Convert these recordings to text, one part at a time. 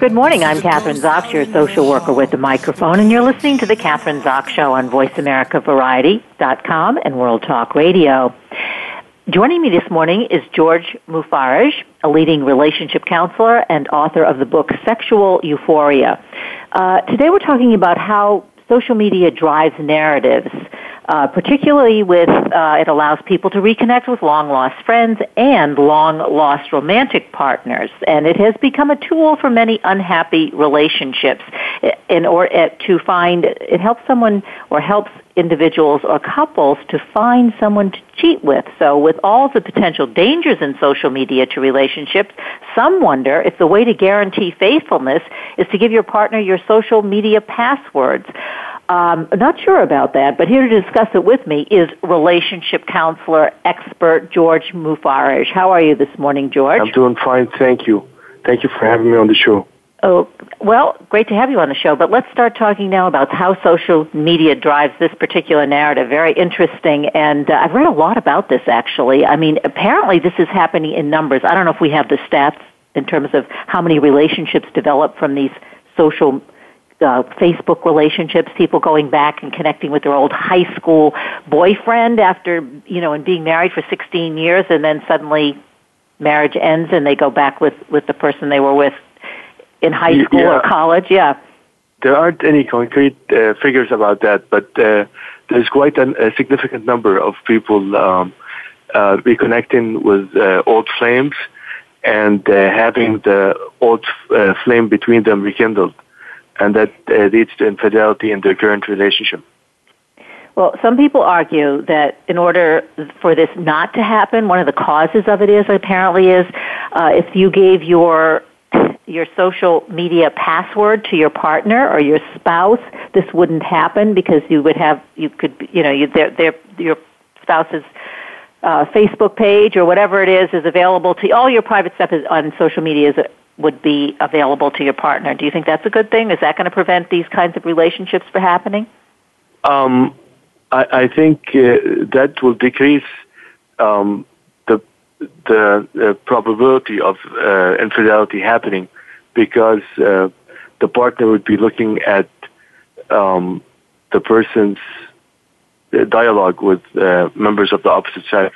Good morning. I'm Kathryn Zox, your social worker with the microphone, and you're listening to the Kathryn Zox Show on VoiceAmericaVariety.com and World Talk Radio. Joining me this morning is George Moufarrej, a leading relationship counselor and author of the book Sexual Euphoria. Uh, today we're talking about how social media drives narratives uh, particularly with uh, it allows people to reconnect with long lost friends and long lost romantic partners, and it has become a tool for many unhappy relationships. In uh, to find, it helps someone or helps individuals or couples to find someone to cheat with. So with all the potential dangers in social media to relationships, some wonder if the way to guarantee faithfulness is to give your partner your social media passwords. Um, not sure about that, but here to discuss it with me is relationship counselor expert George Moufarrej. How are you this morning, George? I'm doing fine, thank you. Thank you for having me on the show. Oh, well, great to have you on the show, but let's start talking now about how social media drives this particular narrative. Very interesting, and uh, I've read a lot about this actually. I mean, apparently this is happening in numbers. I don't know if we have the stats in terms of how many relationships develop from these social uh, Facebook relationships, people going back and connecting with their old high school boyfriend after, you know, and being married for 16 years and then suddenly marriage ends and they go back with, with the person they were with in high school yeah. or college. Yeah. There aren't any concrete uh, figures about that, but uh, there's quite an, a significant number of people um, uh, reconnecting with uh, old flames and uh, having the old uh, flame between them rekindled and that uh, leads to infidelity in their current relationship. Well, some people argue that in order for this not to happen, one of the causes of it is apparently is uh, if you gave your your social media password to your partner or your spouse, this wouldn't happen because you would have you could you know you your spouse's uh, Facebook page or whatever it is is available to all your private stuff is on social media is would be available to your partner. Do you think that's a good thing? Is that going to prevent these kinds of relationships from happening? Um, I, I, think uh, that will decrease um, the, the, probability of uh, infidelity happening because uh, the partner would be looking at um, the person's uh, dialogue with uh, members of the opposite sex.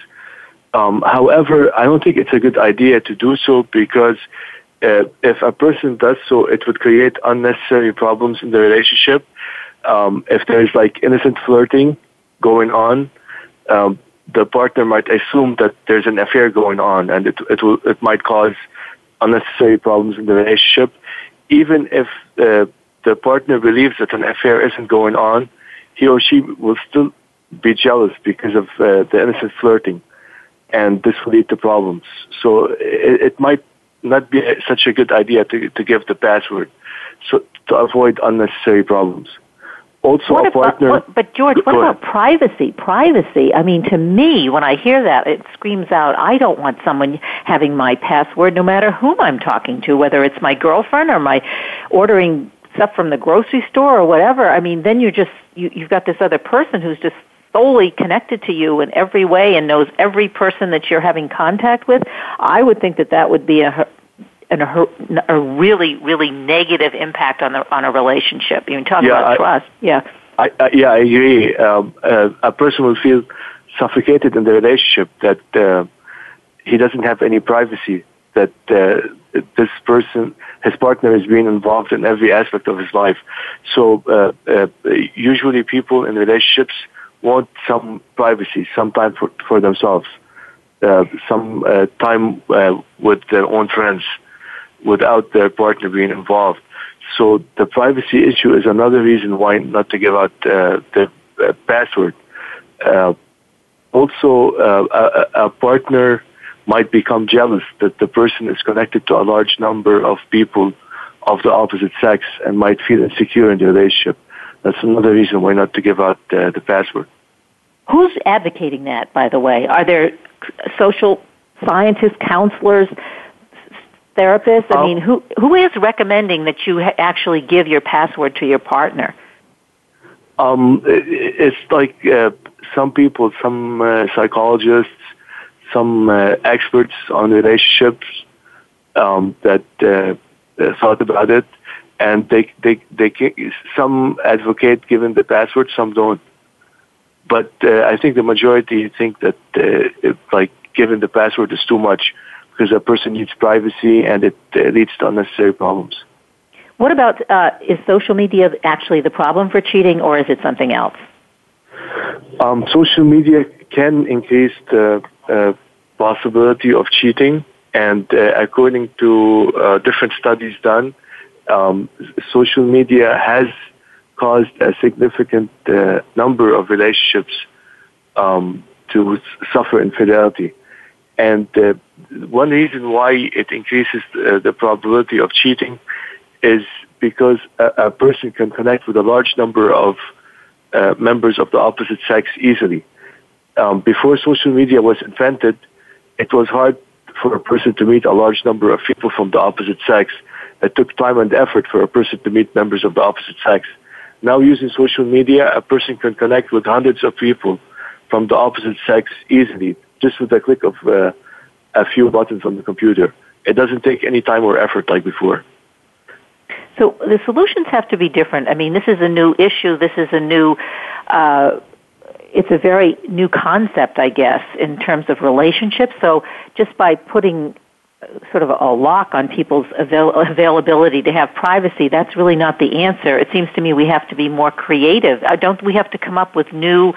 Um, however, I don't think it's a good idea to do so because uh, if a person does so, it would create unnecessary problems in the relationship. Um, if there's like innocent flirting going on, um, the partner might assume that there's an affair going on, and it it will it might cause unnecessary problems in the relationship. Even if uh, the partner believes that an affair isn't going on, he or she will still be jealous because of uh, the innocent flirting, and this will lead to problems. So it, it might not be such a good idea to, to give the password so to avoid unnecessary problems. Also, what a partner. About, what, but George, what about privacy? Privacy. I mean, to me, when I hear that, it screams out, "I don't want someone having my password, no matter whom I'm talking to, whether it's my girlfriend or my ordering stuff from the grocery store or whatever." I mean, then you're just you, you've got this other person who's just solely connected to you in every way and knows every person that you're having contact with, I would think that that would be a an, a, a really, really negative impact on the on a relationship. You talk yeah, about I, trust. Yeah. I, I, yeah, I agree. Um, uh, a person will feel suffocated in the relationship that uh, he doesn't have any privacy. That uh, this person, his partner, is being involved in every aspect of his life. So uh, uh, usually, people in relationships want some privacy, some time for, for themselves, uh, some uh, time uh, with their own friends. without their partner being involved. So the privacy issue is another reason why not to give out uh, the uh, password. Uh, also, uh, a, a, partner might become jealous that the person is connected to a large number of people of the opposite sex and might feel insecure in the relationship. That's another reason why not to give out uh, the password. Who's advocating that, by the way? Are there social scientists, counselors, therapists? I mean, who who is recommending that you ha- actually give your password to your partner? Um, it's like uh, some people, some uh, psychologists, some uh, experts on relationships um, that uh, thought about it, and they they they some advocate giving the password, some don't. But uh, I think the majority think that uh, like giving the password is too much because a person needs privacy and it uh, leads to unnecessary problems. What about uh, is social media actually the problem for cheating, or is it something else? Um, social media can increase the uh, possibility of cheating, and uh, according to uh, different studies done, um, social media has caused a significant uh, number of relationships um, to suffer infidelity. And uh, one reason why it increases uh, the probability of cheating is because a, a, person can connect with a large number of uh, members of the opposite sex easily. Um, before social media was invented, it was hard for a person to meet a large number of people from the opposite sex. It took time and effort for a person to meet members of the opposite sex. Now, using social media, a person can connect with hundreds of people from the opposite sex easily, just with a click of uh, a few buttons on the computer. It doesn't take any time or effort like before. So the solutions have to be different. I mean, this is a new issue. This is a new, uh, it's a very new concept, I guess, in terms of relationships. So just by putting sort of a lock on people's avail- availability to have privacy, that's really not the answer. It seems to me we have to be more creative. Uh, don't we have to come up with new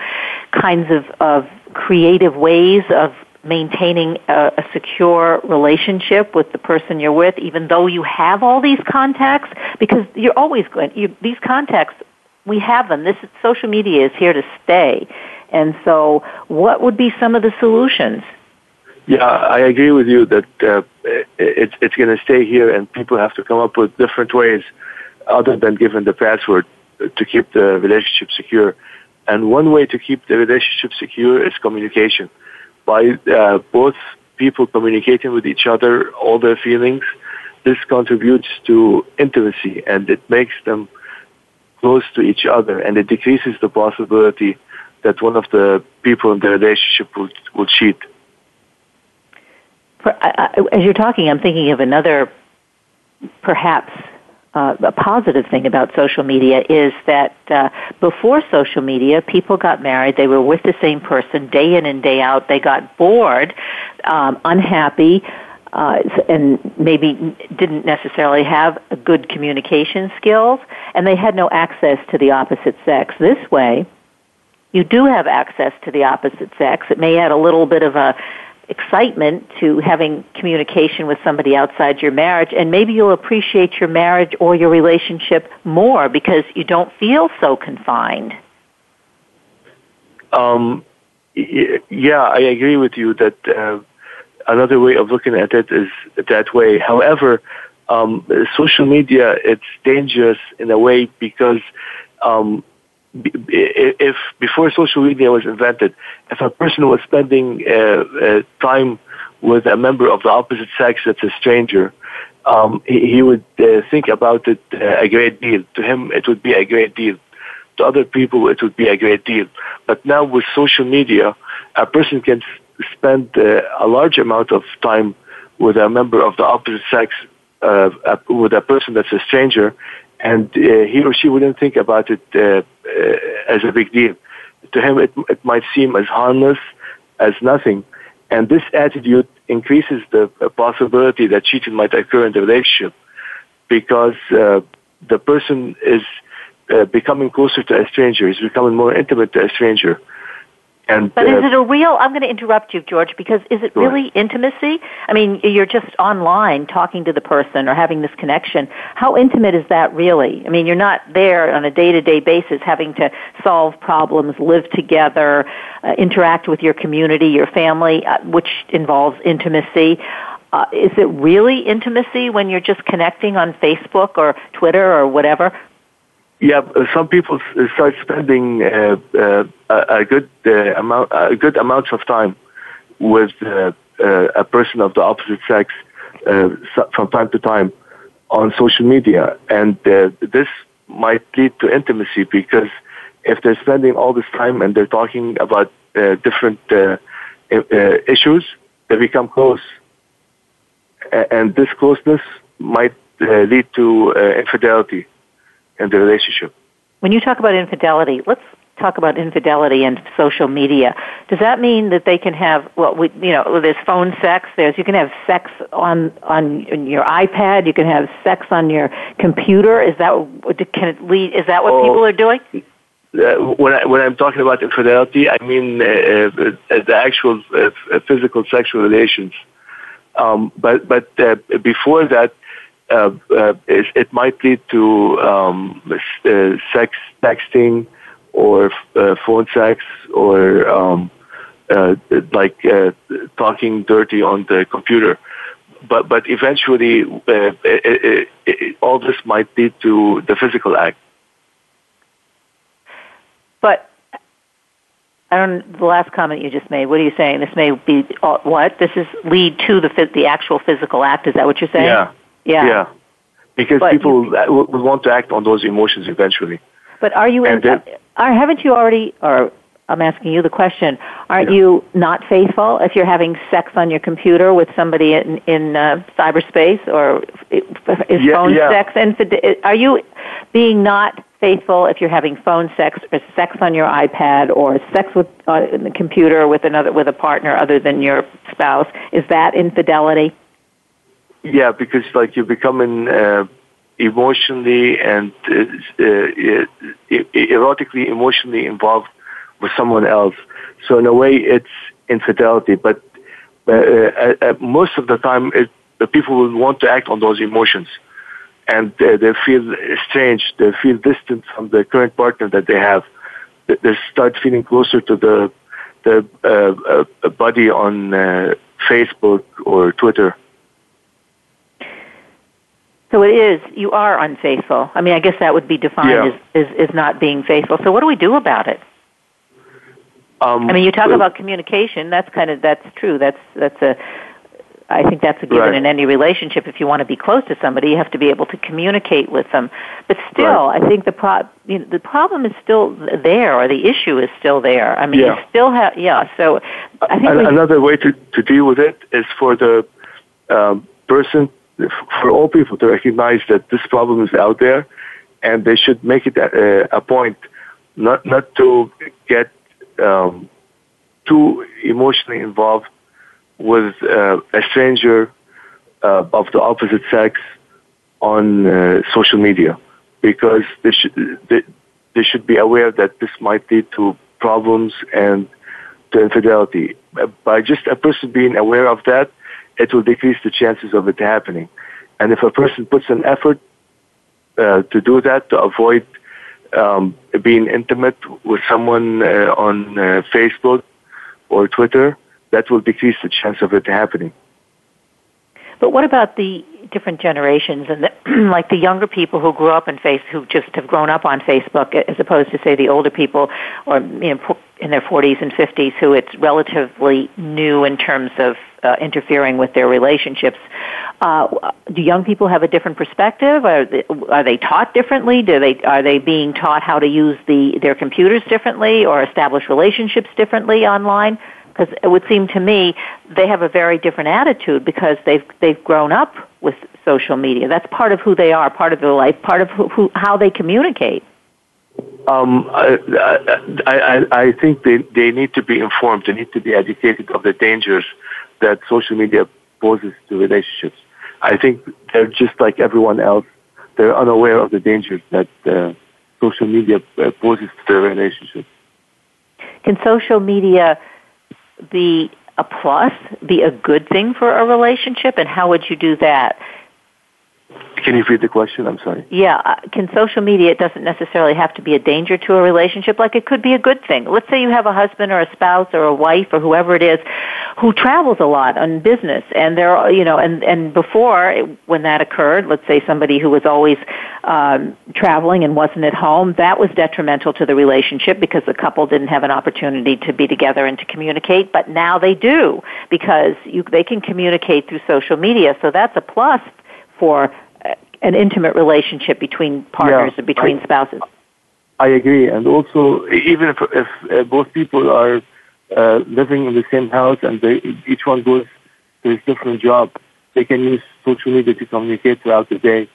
kinds of, of creative ways of maintaining a, a, secure relationship with the person you're with, even though you have all these contacts, because you're always going. You, these contacts, we have them. This social media is here to stay, and so what would be some of the solutions? Yeah, I agree with you that uh, it's it's going to stay here, and people have to come up with different ways other than giving the password to keep the relationship secure. And one way to keep the relationship secure is communication by uh, both people communicating with each other all their feelings, this contributes to intimacy and it makes them close to each other and it decreases the possibility that one of the people in the relationship will, will cheat. As you're talking, I'm thinking of another perhaps uh, a positive thing about social media is that uh, before social media, people got married. They were with the same person day in and day out. They got bored, um, unhappy, uh, and maybe didn't necessarily have good communication skills, and they had no access to the opposite sex. This way, you do have access to the opposite sex. It may add a little bit of a excitement to having communication with somebody outside your marriage and maybe you'll appreciate your marriage or your relationship more because you don't feel so confined. Um, yeah, I agree with you that uh, another way of looking at it is that way. However, um, social media it's dangerous in a way because um, if before social media was invented, if a person was spending uh, uh, time with a member of the opposite sex that's a stranger, um, he, he, would uh, think about it uh, a great deal. To him, it would be a great deal. To other people, it would be a great deal. But now with social media, a person can spend uh, a large amount of time with a member of the opposite sex, uh, with a person that's a stranger, and uh, he or she wouldn't think about it uh, uh, as a big deal. To him, it, it might seem as harmless as nothing. And this attitude increases the possibility that cheating might occur in the relationship because uh, the person is uh, becoming closer to a stranger, is becoming more intimate to a stranger. And, but uh, is it a real? I'm going to interrupt you, George, because is it really intimacy? I mean, you're just online talking to the person or having this connection. How intimate is that really? I mean, you're not there on a day-to-day basis having to solve problems, live together, uh, interact with your community, your family, uh, which involves intimacy. Uh, is it really intimacy when you're just connecting on Facebook or Twitter or whatever? Yeah, some people start spending uh, uh, a good uh, amount, a good amounts of time with uh, uh, a person of the opposite sex uh, from time to time on social media, and this might lead to intimacy because if they're spending all this time and they're talking about different issues, they become close, and this closeness might lead to infidelity in the relationship. When you talk about infidelity, let's talk about infidelity and social media. Does that mean that they can have well, we, you know, there's phone sex. There's you can have sex on on your iPad. You can have sex on your computer. Is that can it lead? Is that what Oh. people are doing? Uh, when I, when I'm talking about infidelity, I mean uh, uh, the actual uh, physical sexual relations. Um, but but uh, before that, uh, uh, it, it might lead to um, uh, sex texting or uh, phone sex or um, uh, like uh, talking dirty on the computer. But but eventually, uh, it, it, it, all this might lead to the physical act. But I don't. The last comment you just made. What are you saying? This may be uh, what? This is lead to the the actual physical act. Is that what you're saying? Yeah. Yeah. Yeah. Because But people will will want to act on those emotions eventually. But are you? And In, then- are, haven't you already? Or I'm asking you the question. Aren't Yeah. you not faithful if you're having sex on your computer with somebody in in uh, cyberspace or is Yeah, phone yeah. sex? And are you being not faithful if you're having phone sex or sex on your iPad or sex with uh, in the computer with another with a partner other than your spouse? Is that infidelity? Yeah, because like you're becoming uh, emotionally and uh, uh, erotically emotionally involved with someone else. So in a way, it's infidelity. But uh, uh, uh, most of the time, it, the people will want to act on those emotions, and they feel strange. They feel distant from the current partner that they have. They- start feeling closer to the the buddy on Facebook or Twitter. So it is. You are unfaithful. I mean, I guess that would be defined Yeah. as, as as not being faithful. So what do we do about it? Um, I mean, you talk well, about communication. That's kind of that's true. That's that's a. I think that's a given Right. in any relationship. If you want to be close to somebody, you have to be able to communicate with them. But still, I think the pro- you know, the problem is still there, or the issue is still there. I mean, Yeah. you still have yeah. So I think An- we, another way to, to deal with it is for the um, person, for all people to recognize that this problem is out there, and they should make it a, a point not not to get um, too emotionally involved with uh, a stranger uh, of the opposite sex on uh, social media, because they should they, they should be aware that this might lead to problems and to infidelity. Uh, By just a person being aware of that, it will decrease the chances of it happening. And if a person puts an effort uh, to do that, to avoid um, being intimate with someone uh, on uh, Facebook or Twitter, that will decrease the chance of it happening. But what about the different generations and the, like the younger people who grew up in face who just have grown up on Facebook as opposed to say the older people or you know in their 40s and 50s who it's relatively new in terms of uh, interfering with their relationships. Uh, do young people have a different perspective? Are they, are they taught differently? Do they are they being taught how to use the their computers differently or establish relationships differently online? because it would seem to me they have a very different attitude because they've they've grown up with social media. That's part of who they are, part of their life, part of who, who how they communicate. Um, I, I, I, I think they, they need to be informed. They need to be educated of the dangers that social media poses to relationships. I think they're just like everyone else. They're unaware of the dangers that uh, social media uh, poses to their relationships. can social media be a plus, be a good thing for a relationship, and how would you do that? Can you repeat the question? I'm sorry. Yeah, uh, can social media, it doesn't necessarily have to be a danger to a relationship, like it could be a good thing. Let's say you have a husband or a spouse or a wife or whoever it is who travels a lot on business and they're, you know, and, and before when that occurred, let's say somebody who was always um, traveling and wasn't at home, that was detrimental to the relationship because the couple didn't have an opportunity to be together and to communicate, but now they do because you, they can communicate through social media. So that's a plus for an intimate relationship between partners yeah, or between I, spouses. I agree, and also even if, if uh, both people are uh, living in the same house and they, each one goes to his different job, they can use social media to communicate throughout the day,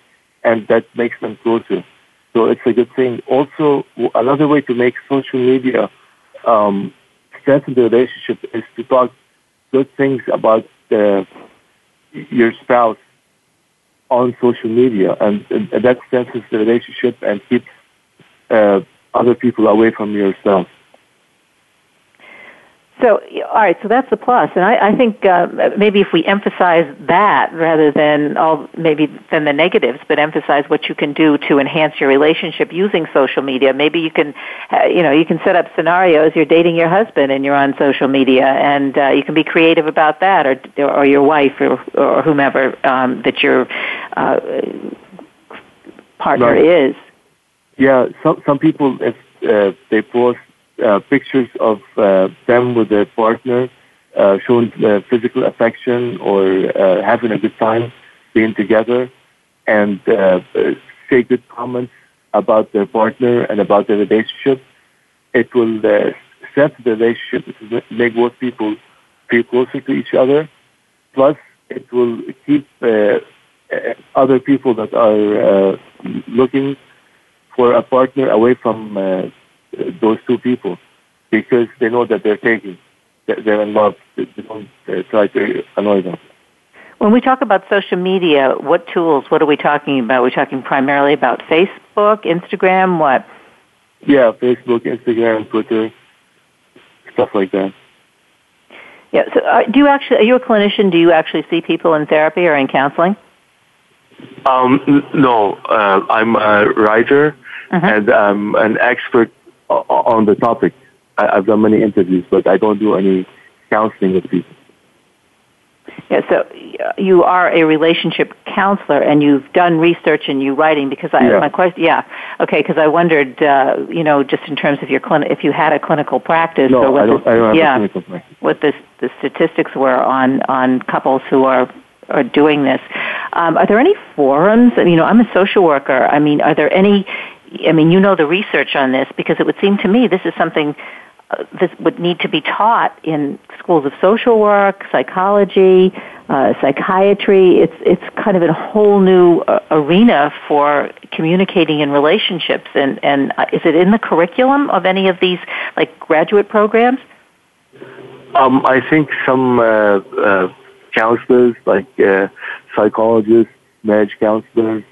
and that makes them closer. So it's a good thing. Also, another way to make social media um, strengthen the relationship is to talk good things about the, your spouse on social media, and, and that strengthens the relationship and keeps uh, other people away from yourself. So, all right, so that's the plus, and I, I think uh, maybe if we emphasize that rather than all maybe than the negatives, but emphasize what you can do to enhance your relationship using social media. Maybe you can, uh, you know, you can set up scenarios. You're dating your husband and you're on social media, and uh, you can be creative about that, or or your wife or or whomever um, that your uh, partner right. is. Yeah, some some people if uh, they post uh, pictures of uh, them with their partner, uh, showing physical affection or uh, having a good time being together, and uh, say good comments about their partner and about their relationship. It will uh, set the relationship. It will make both people feel closer to each other. Plus, it will keep other people that are uh, looking for a partner away from those two people because they know that they're taking, they're in love. They don't try to annoy them. When we talk about social media, what tools, what are we talking about? We're talking primarily about Facebook, Instagram, what? Yeah, Facebook, Instagram, Twitter, stuff like that. Yeah. So, uh, do you actually? Are you a clinician? Do you actually see people in therapy or in counseling? Um, no, uh, I'm a writer uh-huh. and I'm an expert on the topic. I, have done many interviews, but I don't do any counseling with people. Yeah, so you are a relationship counselor, and you've done research and you writing. Because I, yeah. my question, yeah, okay. Because I wondered, uh, you know, just in terms of your clinic, if you had a clinical practice, no, or what I don't, the, I don't have yeah, a clinical practice. what the the statistics were on on couples who are are doing this. Um, are there any forums? I mean, You know, I'm a social worker. I mean, are there any I mean, you know the research on this because it would seem to me this is something uh, this would need to be taught in schools of social work, psychology, uh, psychiatry. It's it's kind of a whole new uh, arena for communicating in relationships. And and uh, is it in the curriculum of any of these like graduate programs? Um, I think some uh, uh, counselors, like psychologists, marriage counselors,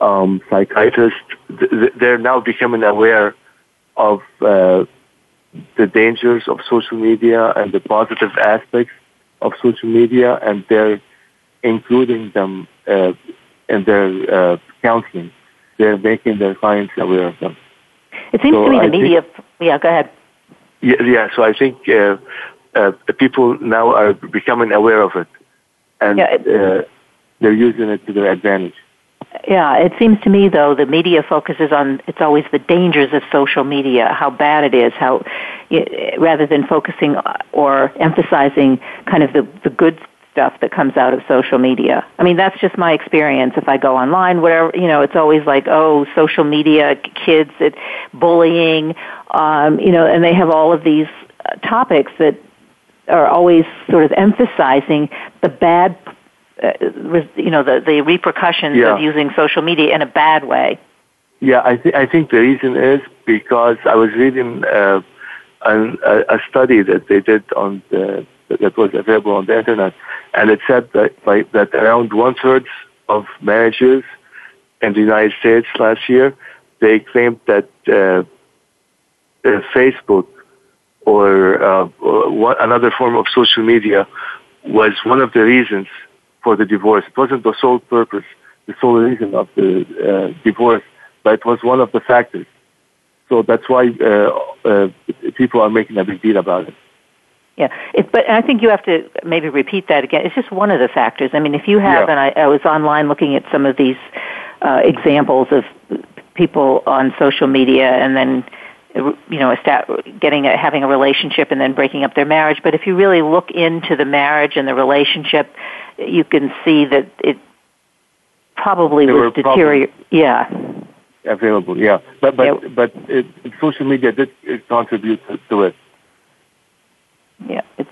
um, psychiatrists, they're now becoming aware of uh, the dangers of social media and the positive aspects of social media, and they're including them uh, in their uh, counseling. They're making their clients aware of them. It seems so to me the I media. Think, yeah, go ahead. Yeah, yeah. So I think uh, uh, people now are becoming aware of it, and yeah, it, uh, they're using it to their advantage. Yeah, it seems to me though the media focuses on it's always the dangers of social media, how bad it is, how rather than focusing or emphasizing kind of the the good stuff that comes out of social media. I mean, that's just my experience. If I go online, whatever, you know, it's always like, oh, social media, kids, it, bullying, um, you know, and they have all of these uh, topics that are always sort of emphasizing the bad uh, you know the the repercussions yeah. of using social media in a bad way. Yeah, I think I think the reason is because I was reading uh, an, a, a study that they did on the that was available on the internet, and it said that by, that around one third of marriages in the United States last year, they claimed that uh, uh, Facebook or, uh, or another form of social media was one of the reasons for the divorce. It wasn't the sole purpose, the sole reason of the uh, divorce, but it was one of the factors. So that's why uh, uh, people are making a big deal about it. Yeah, it, but I think you have to maybe repeat that again. It's just one of the factors. I mean, if you have, yeah. and I, I was online looking at some of these uh, examples of people on social media, and then you know, getting a, having a relationship and then breaking up their marriage. But if you really look into the marriage and the relationship, you can see that it probably there was deteriorating. Yeah. Available, yeah, but but yeah. but it, social media did contribute to it. Yeah, it's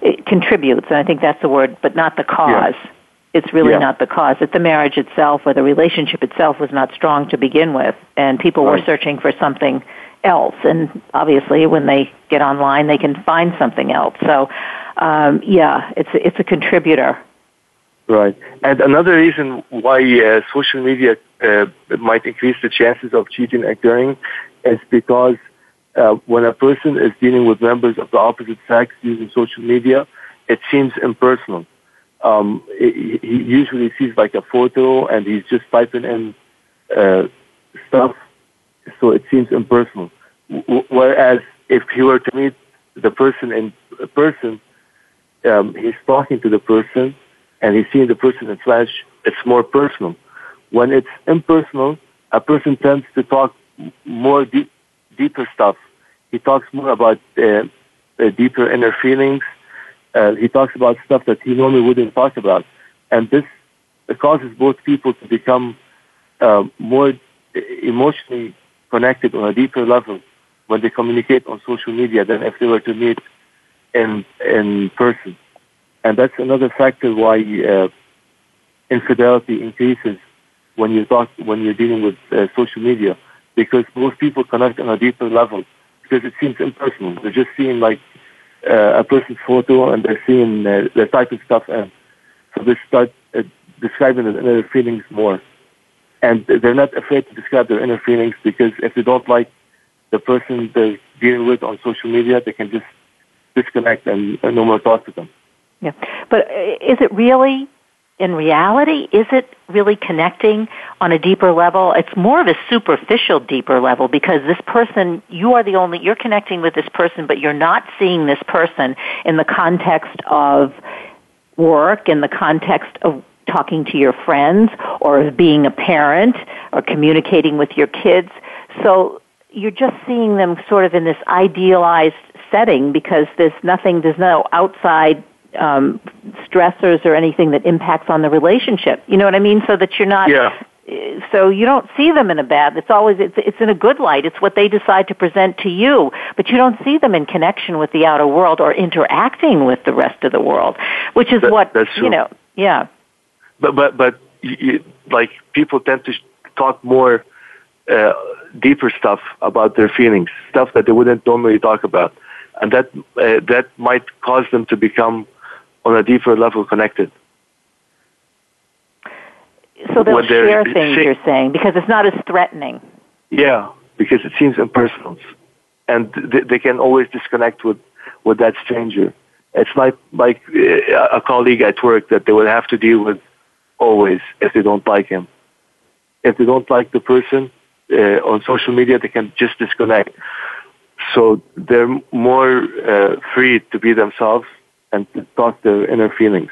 it contributes, and I think that's the word, but not the cause. Yeah. It's really yeah. not the cause. That the marriage itself or the relationship itself was not strong to begin with, and people right. were searching for something else. And obviously, when they get online, they can find something else. So, um, yeah, it's it's a contributor. Right. And another reason why uh, social media uh, might increase the chances of cheating occurring is because uh, when a person is dealing with members of the opposite sex using social media, it seems impersonal. Um, he usually sees like a photo and he's just typing in uh, stuff so it seems impersonal. Whereas if he were to meet the person in person, um, he's talking to the person and he's seeing the person in flesh. It's more personal. When it's impersonal, a person tends to talk more deep, deeper stuff. He talks more about uh, uh, deeper inner feelings. Uh, he talks about stuff that he normally wouldn't talk about, and this causes both people to become uh, more emotionally connected on a deeper level when they communicate on social media than if they were to meet in in person. And that's another factor why uh, infidelity increases when you talk when you're dealing with uh, social media because most people connect on a deeper level because it seems impersonal. They're just seeing like uh, a person's photo and they're seeing uh, they're typing stuff and so they start uh, describing their feelings more and they're not afraid to describe their inner feelings because if they don't like the person they're dealing with on social media, they can just disconnect and, and no more talk to them. Yeah, but uh, is it really, in reality, is it really connecting on a deeper level? It's more of a superficial, deeper level because this person, you are the only, you're connecting with this person, but you're not seeing this person in the context of work, in the context of talking to your friends or as being a parent or communicating with your kids. So you're just seeing them sort of in this idealized setting because there's nothing, there's no outside um, stressors or anything that impacts on the relationship. You know what I mean? So that you're not. Yeah. So you don't see them in a bad. It's always it's it's in a good light. It's what they decide to present to you, but you don't see them in connection with the outer world or interacting with the rest of the world, which is that, what you know. Yeah but but but you, like people tend to talk more uh, deeper stuff about their feelings, stuff that they wouldn't normally talk about, and that uh, that might cause them to become on a deeper level connected. So they'll share things you're saying because it's not as threatening. Yeah, because it seems impersonal, and they, they can always disconnect with with that stranger. It's like like uh, a colleague at work that they would have to deal with always if they don't like him. If they don't like the person uh, on social media, they can just disconnect. So they're more uh, free to be themselves and to talk their inner feelings.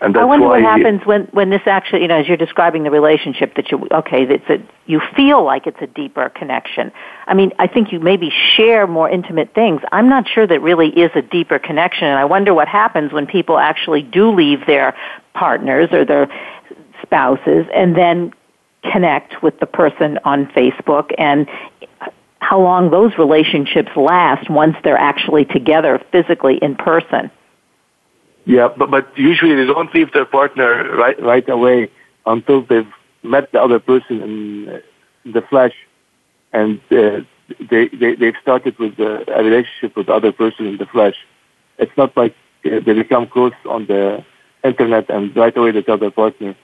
And that's I wonder what happens when, when this actually, you know, as you're describing the relationship that you, okay, it's a, you feel like it's a deeper connection. I mean, I think you maybe share more intimate things. I'm not sure that really is a deeper connection, and I wonder what happens when people actually do leave their partners or their spouses and then connect with the person on Facebook and how long those relationships last once they're actually together physically in person. Yeah, but but usually they don't leave their partner right right away until they've met the other person in the flesh, and uh, they, they they've started with a relationship with the other person in the flesh. It's not like uh, they become close on the internet and right away they tell their partner,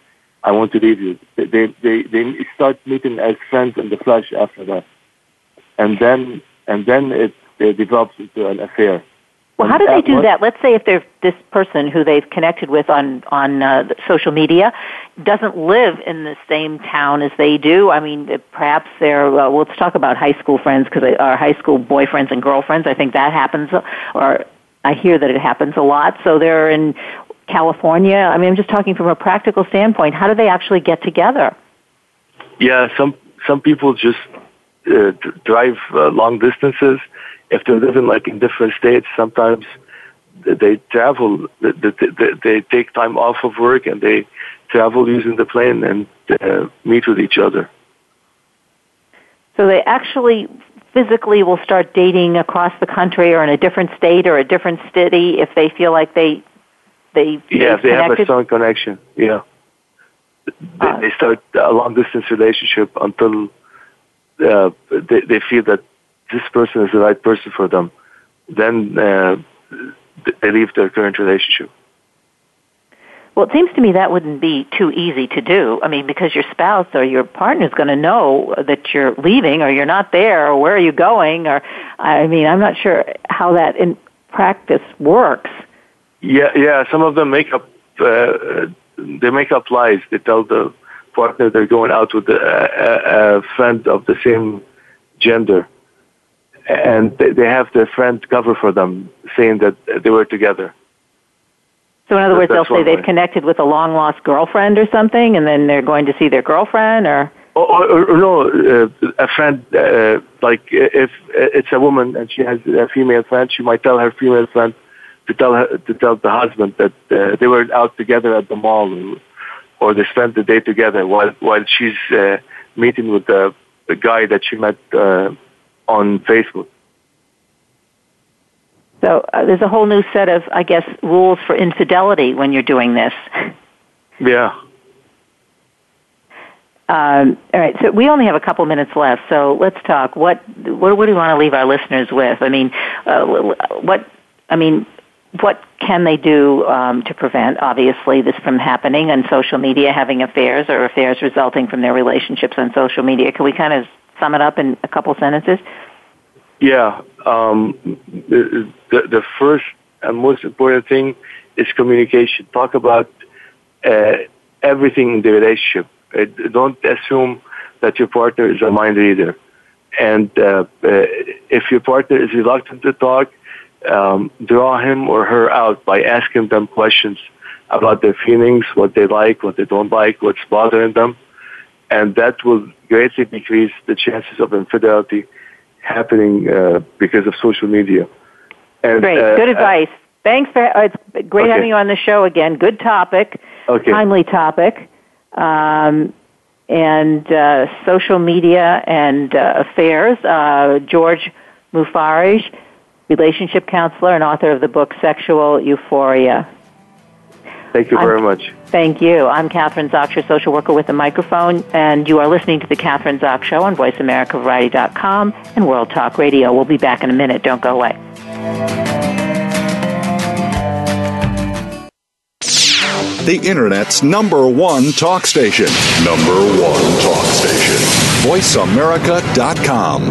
"I want to leave you." They they they start meeting as friends in the flesh after that, and then and then it uh, develops into an affair. Well, how do they do that? Let's say if they're this person who they've connected with on on uh, social media doesn't live in the same town as they do. I mean, perhaps they're. Uh, well, let's talk about high school friends because our high school boyfriends and girlfriends. I think that happens, or I hear that it happens a lot. So they're in California. I mean, I'm just talking from a practical standpoint. How do they actually get together? Yeah, some some people just uh, drive uh, long distances if they're living like in different states, sometimes they travel, they, they, they take time off of work and they travel using the plane and uh, meet with each other. So they actually physically will start dating across the country or in a different state or a different city if they feel like they they yeah if they have a strong connection yeah they, uh, they start a long distance relationship until uh, they, they feel that this person is the right person for them, then uh, they leave their current relationship. Well, it seems to me that wouldn't be too easy to do. I mean, because your spouse or your partner is going to know that you're leaving or you're not there or where are you going or, I mean, I'm not sure how that in practice works. Yeah, yeah. Some of them make up, uh, they make up lies. They tell the partner they're going out with a, a, a friend of the same gender and they have their friend cover for them, saying that they were together. So in other words, they'll say they've way. connected with a long lost girlfriend or something, and then they're going to see their girlfriend, or. Or, or, or no, uh, a friend uh, like if it's a woman and she has a female friend, she might tell her female friend to tell her to tell the husband that uh, they were out together at the mall, or they spent the day together while while she's uh, meeting with the, the guy that she met uh, on Facebook. So uh, there's a whole new set of, I guess, rules for infidelity when you're doing this. Yeah. Um, all right, so we only have a couple minutes left, so let's talk. What what, what do we want to leave our listeners with? I mean, uh, what I mean, what can they do um, to prevent, obviously, this from happening and social media, having affairs or affairs resulting from their relationships on social media? Can we kind of sum it up in a couple sentences? Yeah. Um, the, the, first and most important thing is communication. Talk about uh, everything in the relationship. Uh, don't assume that your partner is a mind reader. And uh, uh if your partner is reluctant to talk, um, draw him or her out by asking them questions about their feelings, what they like, what they don't like, what's bothering them. And that will greatly decrease the chances of infidelity happening uh, because of social media. And, great, uh, good advice. Thanks for uh, it's great okay. having you on the show again. Good topic, okay. timely topic, um, and uh, social media and uh, affairs. Uh, George Moufarrej, relationship counselor and author of the book Sexual Euphoria. Thank you very I'm, much. Thank you. I'm Kathryn Zox, your social worker with a microphone, and you are listening to the Kathryn Zox Show on VoiceAmericaVariety.com and World Talk Radio. We'll be back in a minute. Don't go away. The Internet's number one talk station. Number one talk station. VoiceAmerica.com.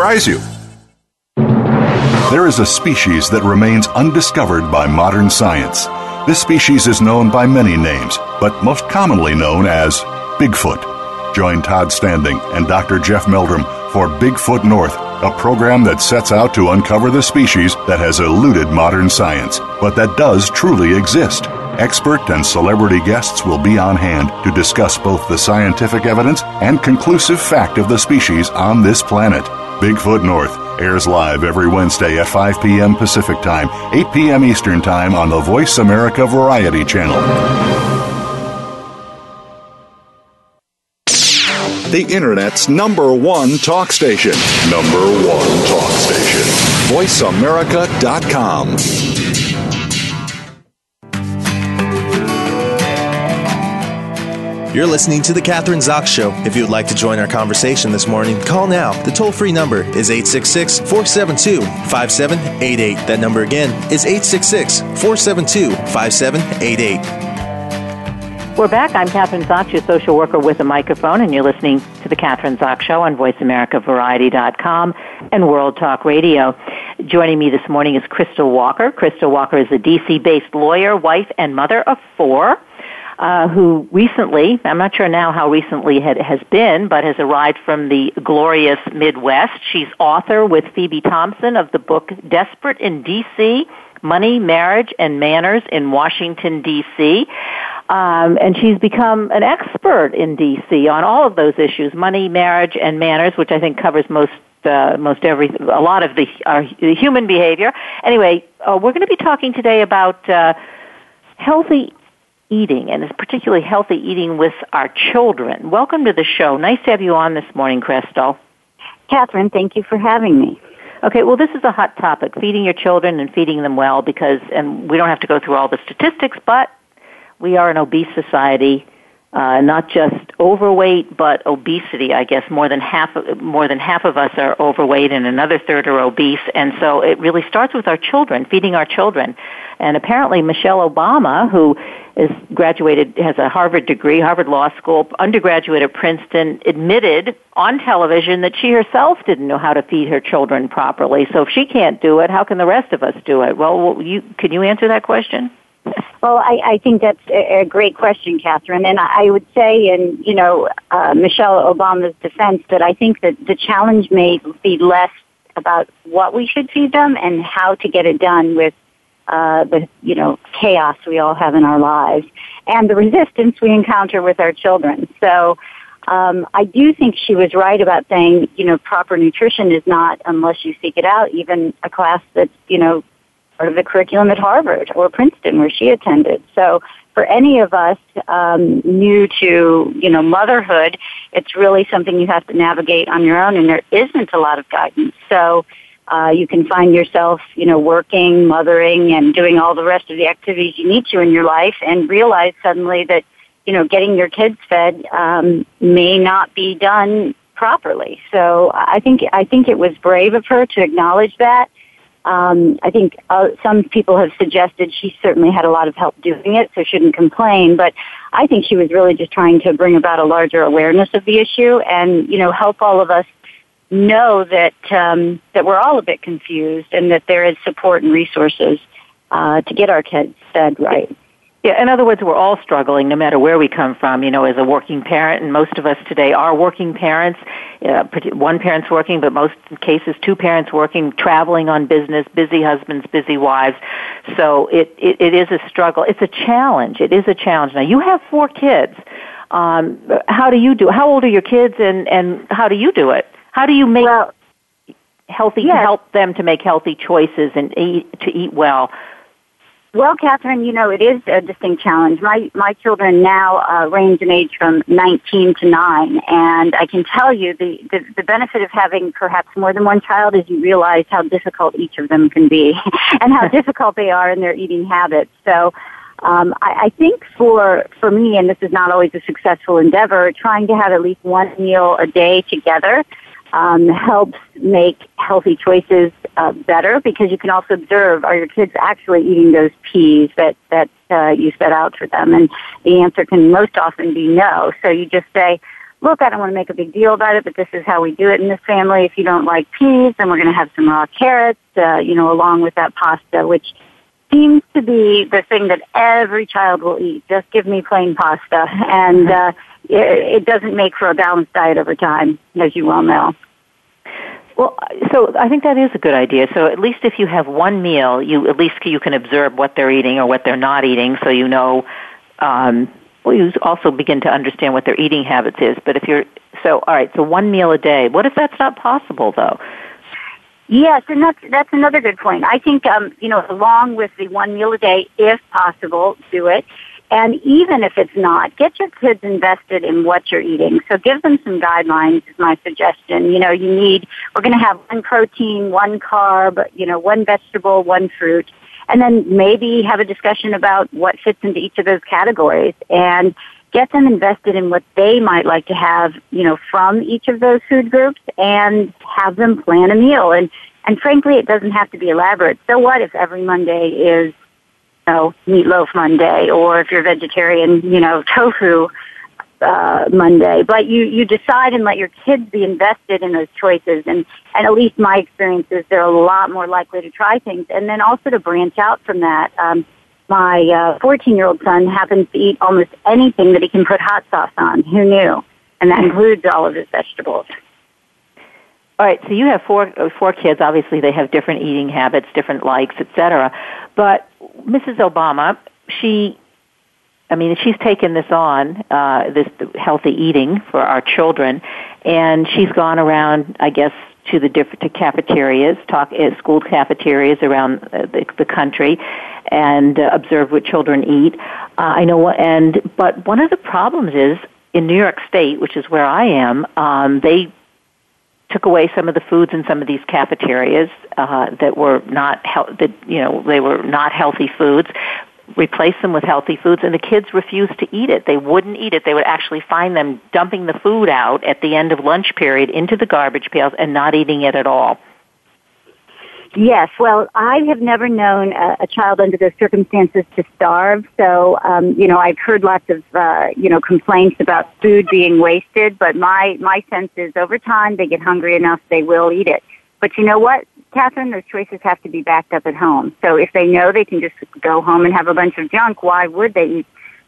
surprise you. There is a species that remains undiscovered by modern science. This species is known by many names, but most commonly known as Bigfoot. Join Todd Standing and Dr. Jeff Meldrum for Bigfoot North, a program that sets out to uncover the species that has eluded modern science, but that does truly exist. Expert and celebrity guests will be on hand to discuss both the scientific evidence and conclusive fact of the species on this planet. Bigfoot North airs live every Wednesday at 5 p.m. Pacific Time, 8 p.m. Eastern Time on the Voice America Variety Channel. the Internet's number one talk station. Number one talk station. VoiceAmerica.com. You're listening to The Kathryn Zox Show. If you would like to join our conversation this morning, call now. The toll free number is 866 472 5788. That number again is 866 472 5788. We're back. I'm Kathryn Zox, your social worker with a microphone, and you're listening to The Kathryn Zox Show on VoiceAmericaVariety.com and World Talk Radio. Joining me this morning is Crystal Walker. Crystal Walker is a DC based lawyer, wife, and mother of four uh, who recently, I'm not sure now how recently it has been, but has arrived from the glorious Midwest. She's author with Phoebe Thompson of the book Desperate in D.C., Money, Marriage, and Manners in Washington, D.C. Um, and she's become an expert in D.C. on all of those issues, money, marriage, and manners, which I think covers most uh, most every a lot of the, uh, human behavior. Anyway, uh, we're going to be talking today about uh, healthy eating, and it's particularly healthy eating with our children. Welcome to the show. Nice to have you on this morning, Crystal. Kathryn, thank you for having me. Okay, well, this is a hot topic, feeding your children and feeding them well, because, and we don't have to go through all the statistics, but we are an obese society uh, not just overweight, but obesity. I guess more than half more than half of us are overweight, and another third are obese. And so it really starts with our children, feeding our children. And apparently, Michelle Obama, who is graduated, has a Harvard degree, Harvard Law School, undergraduate at Princeton, admitted on television that she herself didn't know how to feed her children properly. So if she can't do it, how can the rest of us do it? Well, you, can you answer that question? Well, I, I think that's a, a great question, Kathryn. And I would say, in you know uh, Michelle Obama's defense, that I think that the challenge may be less about what we should feed them and how to get it done with uh, the you know chaos we all have in our lives and the resistance we encounter with our children. So. Um, I do think she was right about saying, you know, proper nutrition is not, unless you seek it out, even a class that's, you know, part of the curriculum at Harvard or Princeton where she attended. So for any of us um, new to you know motherhood, it's really something you have to navigate on your own, and there isn't a lot of guidance. So uh, you can find yourself you know working, mothering, and doing all the rest of the activities you need to in your life, and realize suddenly that you know getting your kids fed um, may not be done properly. So I think I think it was brave of her to acknowledge that um, I think uh, some people have suggested she certainly had a lot of help doing it, so shouldn't complain. But I think she was really just trying to bring about a larger awareness of the issue and, you know, help all of us know that um, that we're all a bit confused and that there is support and resources uh, to get our kids fed right. Yeah, in other words, we're all struggling no matter where we come from, you know, as a working parent, and most of us today are working parents. Uh, one parent's working, but most cases, two parents working, traveling on business, busy husbands, busy wives. So it, it, it is a struggle. It's a challenge. It is a challenge. Now, you have four kids. Um, how do you do How old are your kids, and, and how do you do it? How do you make well, healthy, yes. help them to make healthy choices and eat, to eat well? Well, Kathryn, you know, it is a distinct challenge. My my children now uh, range in age from 19 to 9, and I can tell you the, the the benefit of having perhaps more than one child is you realize how difficult each of them can be, and how difficult they are in their eating habits. So, um, I, I think for for me, and this is not always a successful endeavor, trying to have at least one meal a day together um, helps make healthy choices uh, better because you can also observe are your kids actually eating those peas that that uh, you set out for them, and the answer can most often be no. So you just say. Look, I don't want to make a big deal about it, but this is how we do it in this family. If you don't like peas, then we're going to have some raw carrots, uh, you know, along with that pasta, which seems to be the thing that every child will eat. Just give me plain pasta. And uh, it, doesn't make for a balanced diet over time, as you well know. Well, so I think that is a good idea. So at least if you have one meal, you at least you can observe what they're eating or what they're not eating, so you know. Um, well, you also begin to understand what their eating habits is. But if you're so, all right, so one meal a day. What if that's not possible, though? Yes, and that's that's another good point. I think um, you know, along with the one meal a day, if possible, do it. And even if it's not, get your kids invested in what you're eating. So give them some guidelines is my suggestion. You know, you need, we're going to have one protein, one carb, you know, one vegetable, one fruit. And then maybe have a discussion about what fits into each of those categories and get them invested in what they might like to have, you know, from each of those food groups and have them plan a meal. And, and frankly, it doesn't have to be elaborate. So what if every Monday is, know, meatloaf Monday or if you're vegetarian, you know, tofu uh, Monday, but you you decide and let your kids be invested in those choices. And and at least my experience is they're a lot more likely to try things, and then also to branch out from that. Um, my 14 uh, year old son happens to eat almost anything that he can put hot sauce on. Who knew? And that includes all of his vegetables. All right, so you have four uh, four kids. Obviously, they have different eating habits, different likes, etc. But Mrs. Obama, she, I mean, she's taken this on, uh, this healthy eating for our children, and she's gone around, I guess, to the different to cafeterias, talk uh, school cafeterias around uh, the, the country, and uh, observe what children eat. Uh, I know, and but one of the problems is in New York State, which is where I am. Um, they took away some of the foods in some of these cafeterias uh, that were not he- that you know they were not healthy foods replaced them with healthy foods and the kids refused to eat it. They wouldn't eat it. They would actually find them dumping the food out at the end of lunch period into the garbage pails and not eating it at all. Yes, well, I have never known a, a child under those circumstances to starve. So, um, you know, I've heard lots of, uh, you know, complaints about food being wasted. But my my sense is, over time, they get hungry enough, they will eat it. But you know what? Kathryn, those choices have to be backed up at home. So if they know they can just go home and have a bunch of junk, why would they eat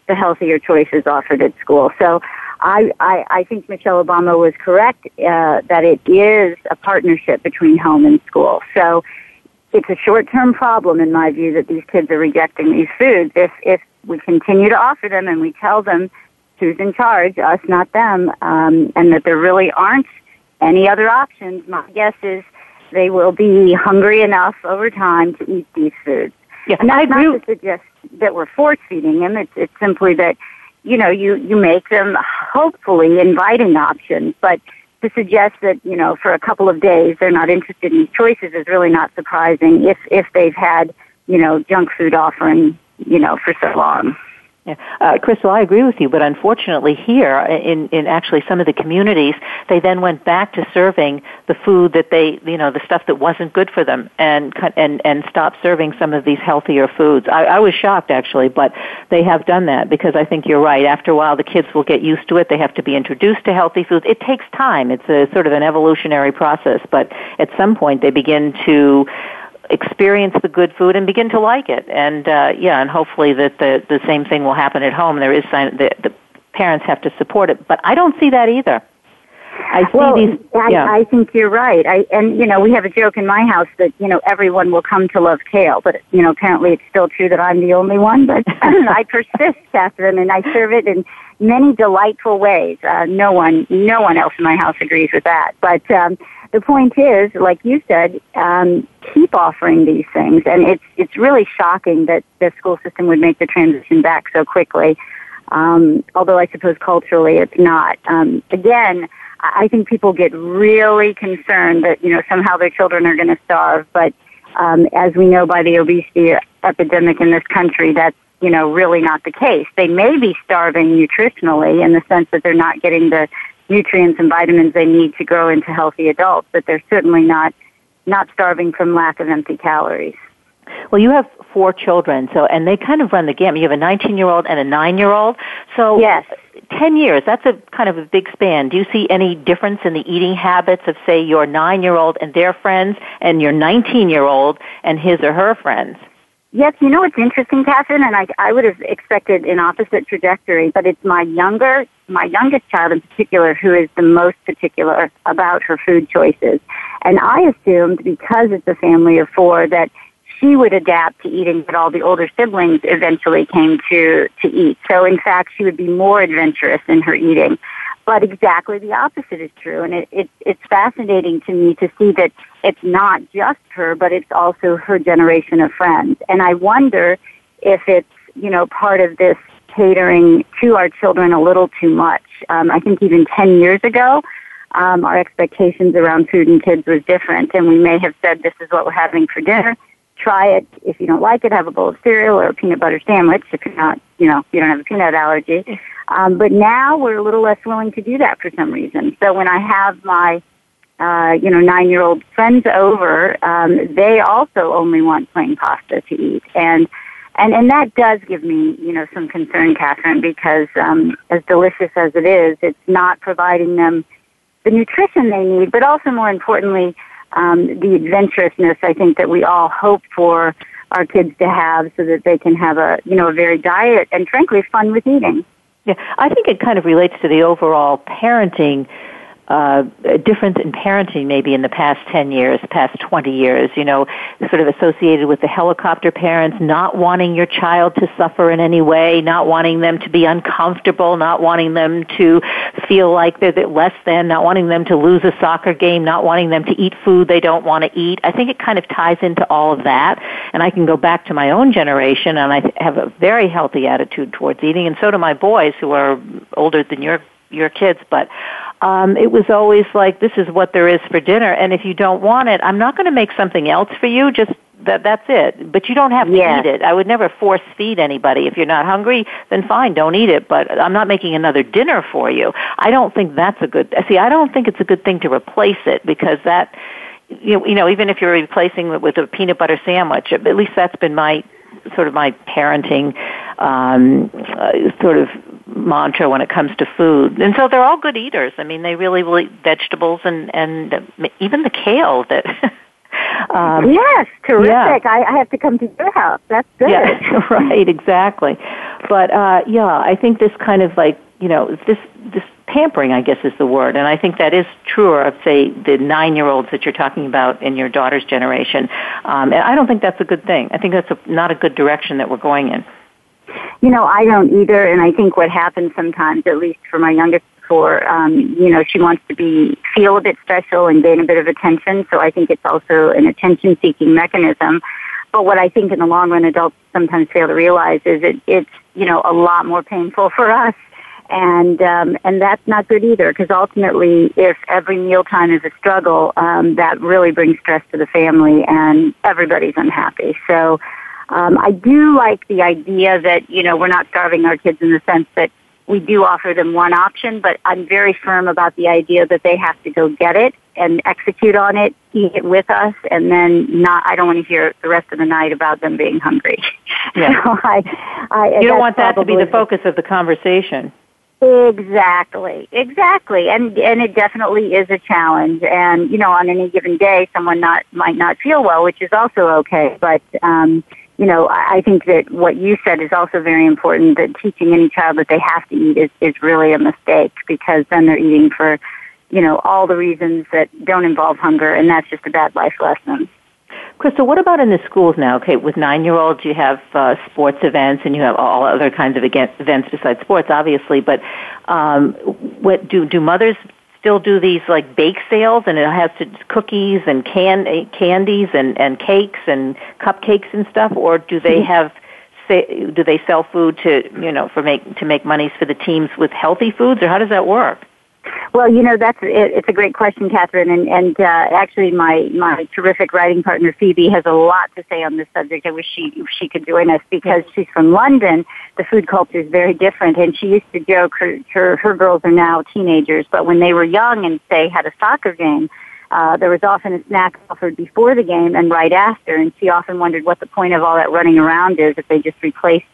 the healthier choices offered at school? So I, I, I think Michelle Obama was correct uh, that it is a partnership between home and school. So it's a short-term problem in my view that these kids are rejecting these foods. If if we continue to offer them and we tell them who's in charge, us, not them, um, and that there really aren't any other options, my guess is they will be hungry enough over time to eat these foods. Yeah, and that's not to suggest that we're force feeding them. It's, it's simply that, you know, you, you make them hopefully inviting options, but to suggest that, you know, for a couple of days they're not interested in these choices is really not surprising if, if they've had, you know, junk food offering, you know, for so long. Yeah. Uh, Crystal, I agree with you, but unfortunately here, in, in actually some of the communities, they then went back to serving the food that they, you know, the stuff that wasn't good for them and, and, and stopped serving some of these healthier foods. I, I was shocked actually, but they have done that because I think you're right. After a while, the kids will get used to it. They have to be introduced to healthy foods. It takes time. It's a sort of an evolutionary process, but at some point they begin to, experience the good food and begin to like it. And uh, yeah, and hopefully that the the same thing will happen at home. There is sign the, the parents have to support it, but I don't see that either. I see well, these. Yeah. I, I think you're right. I and you know we have a joke in my house that you know everyone will come to love kale, but you know apparently it's still true that I'm the only one. But I persist, Kathryn, and I serve it in many delightful ways. Uh, no one, no one else in my house agrees with that. But um, the point is, like you said, um, keep offering these things, and it's it's really shocking that the school system would make the transition back so quickly. Um, although I suppose culturally it's not. Um, again, I think people get really concerned that you know somehow their children are going to starve, but um, as we know by the obesity epidemic in this country, that's you know really not the case. They may be starving nutritionally in the sense that they're not getting the nutrients and vitamins they need to grow into healthy adults, but they're certainly not not starving from lack of empty calories. Well, you have four children, so and they kind of run the gamut. You have a 19-year-old and a 9-year-old. So yes. 10 years, that's a kind of a big span. Do you see any difference in the eating habits of say your 9-year-old and their friends and your 19-year-old and his or her friends? Yes, you know what's interesting, Kathryn, and I, I would have expected an opposite trajectory, but it's my younger, my youngest child in particular who is the most particular about her food choices. And I assumed because it's a family of four that she would adapt to eating what all the older siblings eventually came to, to eat. So in fact, she would be more adventurous in her eating. But exactly the opposite is true. And it, it, it's fascinating to me to see that it's not just her, but it's also her generation of friends. And I wonder if it's, you know, part of this catering to our children a little too much. Um, I think even 10 years ago, um, our expectations around food and kids was different, and we may have said, this is what we're having for dinner. Try it. If you don't like it, have a bowl of cereal or a peanut butter sandwich. If you're not, you know, you don't have a peanut allergy. Um, but now we're a little less willing to do that for some reason. So when I have my uh, you know, nine-year-old friends over, um, they also only want plain pasta to eat, and and and that does give me, you know, some concern, Kathryn, because um, as delicious as it is, it's not providing them the nutrition they need, but also more importantly, um, the adventurousness I think that we all hope for our kids to have, so that they can have a, you know, a varied diet and frankly fun with eating. Yeah, I think it kind of relates to the overall parenting uh, difference in parenting maybe in the past 10 years, past 20 years, you know, sort of associated with the helicopter parents, not wanting your child to suffer in any way, not wanting them to be uncomfortable, not wanting them to feel like they're less than, not wanting them to lose a soccer game, not wanting them to eat food they don't want to eat. I think it kind of ties into all of that. And I can go back to my own generation and I have a very healthy attitude towards eating and so do my boys who are older than your your kids, but um, it was always like, this is what there is for dinner, and if you don't want it, I'm not going to make something else for you. Just that that's it. But you don't have to yeah. eat it. I would never force feed anybody. If you're not hungry, then fine, don't eat it. But I'm not making another dinner for you. I don't think that's a good. See, I don't think it's a good thing to replace it because that. You know, you know, even if you're replacing it with a peanut butter sandwich, at least that's been my sort of my parenting um, uh, sort of mantra when it comes to food. And so they're all good eaters. I mean, they really will eat vegetables and and even the kale that. um, yes, terrific. Yeah. I, I have to come to your house. That's good. Yeah, right, exactly. But uh, yeah, I think this kind of like you know this this pampering, I guess, is the word, and I think that is truer of say the nine-year-olds that you're talking about in your daughter's generation. Um, and I don't think that's a good thing. I think that's a, not a good direction that we're going in. You know, I don't either, and I think what happens sometimes, at least for my youngest for um, you know she wants to be feel a bit special and gain a bit of attention. So I think it's also an attention seeking mechanism. But what I think in the long run adults sometimes fail to realize is it, it's you know a lot more painful for us and um, and that's not good either because ultimately, if every mealtime is a struggle, um, that really brings stress to the family, and everybody's unhappy. So. Um, I do like the idea that you know we're not starving our kids in the sense that we do offer them one option, but I'm very firm about the idea that they have to go get it and execute on it, eat it with us, and then not. I don't want to hear the rest of the night about them being hungry. Yeah. so I, I, you don't want that to be the focus of the conversation. Exactly, exactly, and and it definitely is a challenge. And you know, on any given day, someone not might not feel well, which is also okay. But um, you know, I, think that what you said is also very important. That teaching any child that they have to eat is is really a mistake because then they're eating for, you know, all the reasons that don't involve hunger, and that's just a bad life lesson. Crystal, what about in the schools now? Okay, with nine-year-olds, you have uh, sports events and you have all other kinds of events besides sports, obviously. But um, what do do mothers still do these like bake sales and it has to cookies and can candies and and cakes and cupcakes and stuff, or do they mm-hmm. have say, do they sell food to you know for make to make monies for the teams with healthy foods, or how does that work? Well, you know that's it, it's a great question, Kathryn, and and uh, actually my my terrific writing partner Phoebe has a lot to say on this subject. I wish she she could join us because she's from London. The food culture is very different, and she used to joke her her, her girls are now teenagers, but when they were young and say had a soccer game. Uh, there was often a snack offered before the game and right after, and she often wondered what the point of all that running around is if they just replaced,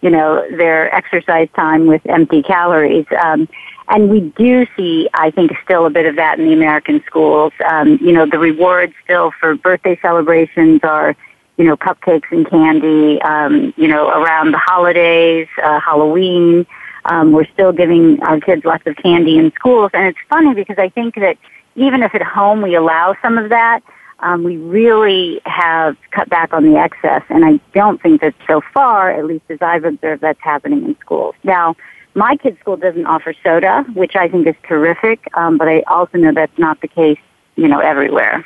you know, their exercise time with empty calories. Um, and we do see, I think, still a bit of that in the American schools. Um, you know, the rewards still for birthday celebrations are, you know, cupcakes and candy. Um, you know, around the holidays, uh, Halloween, um, we're still giving our kids lots of candy in schools. And it's funny because I think that even if at home we allow some of that, um, we really have cut back on the excess. And I don't think that so far, at least as I've observed, that's happening in schools. Now, my kids' school doesn't offer soda, which I think is terrific, um, but I also know that's not the case, you know, everywhere.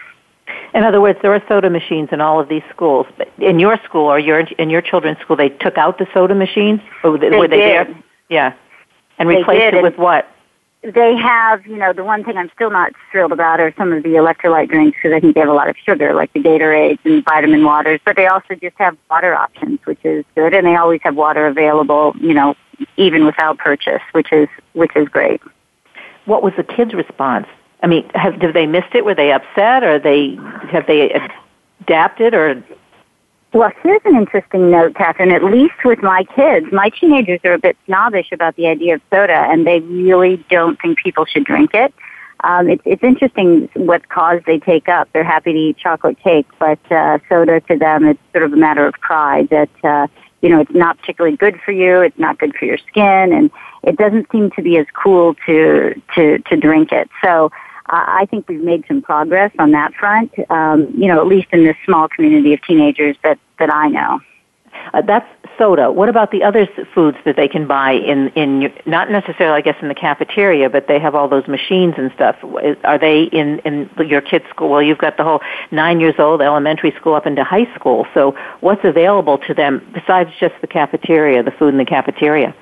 In other words, there are soda machines in all of these schools. But in your school or your in your children's school, they took out the soda machines, or were they, they were they did. there? Yeah, and They replaced did, it with what? They have, you know, the one thing I'm still not thrilled about are some of the electrolyte drinks because I think they have a lot of sugar, like the Gatorades and vitamin waters. But they also just have water options, which is good, and they always have water available, you know, even without purchase, which is which is great. What was the kids' response? I mean, have, did they missed it? Were they upset, or they have they adapted, or Well, here's an interesting note, Kathryn. At least with my kids, my teenagers are a bit snobbish about the idea of soda, and they really don't think people should drink it. Um, it's it's interesting what cause they take up. They're happy to eat chocolate cake, but uh, soda to them, it's sort of a matter of pride that uh, you know it's not particularly good for you. It's not good for your skin, and it doesn't seem to be as cool to to to drink it. So I think we've made some progress on that front. Um, you know, at least in this small community of teenagers that that I know. uh, that's soda? What about the other foods that they can buy in in not necessarily, I guess, in the cafeteria, but they have all those machines and stuff. Are they in in your kids' school? Well, you've got the whole nine years old elementary school up into high school. So, what's available to them besides just the cafeteria, the food in the cafeteria?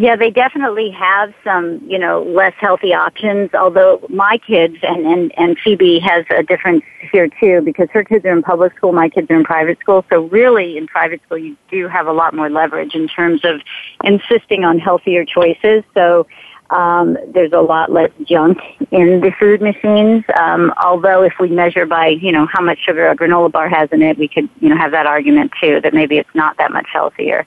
Yeah, they definitely have some, you know, less healthy options. Although my kids and and and Phoebe has a difference here too because her kids are in public school, my kids are in private school. So really, in private school, you do have a lot more leverage in terms of insisting on healthier choices. So. Um, there's a lot less junk in the food machines. Um, although if we measure by, you know, how much sugar a granola bar has in it, we could, you know, have that argument too that maybe it's not that much healthier.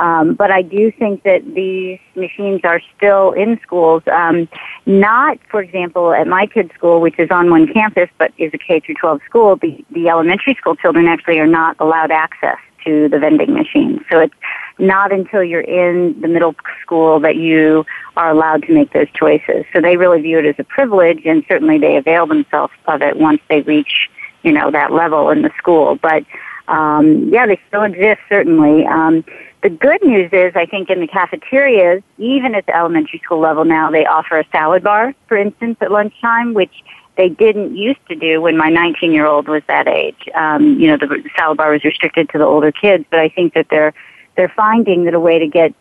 Um, but I do think that these machines are still in schools. Um, not, for example, at my kid's school, which is on one campus but is a K through 12 school. The the elementary school children actually are not allowed access to the vending machines. So it's not until you're in the middle school that you are allowed to make those choices. So they really view it as a privilege, and certainly they avail themselves of it once they reach, you know, that level in the school. But um, yeah, they still exist certainly. Um, the good news is, I think in the cafeterias, even at the elementary school level now, they offer a salad bar, for instance, at lunchtime, which they didn't used to do when my 19 year old was that age. Um, you know, the, the salad bar was restricted to the older kids, but I think that they're they're finding that a way to get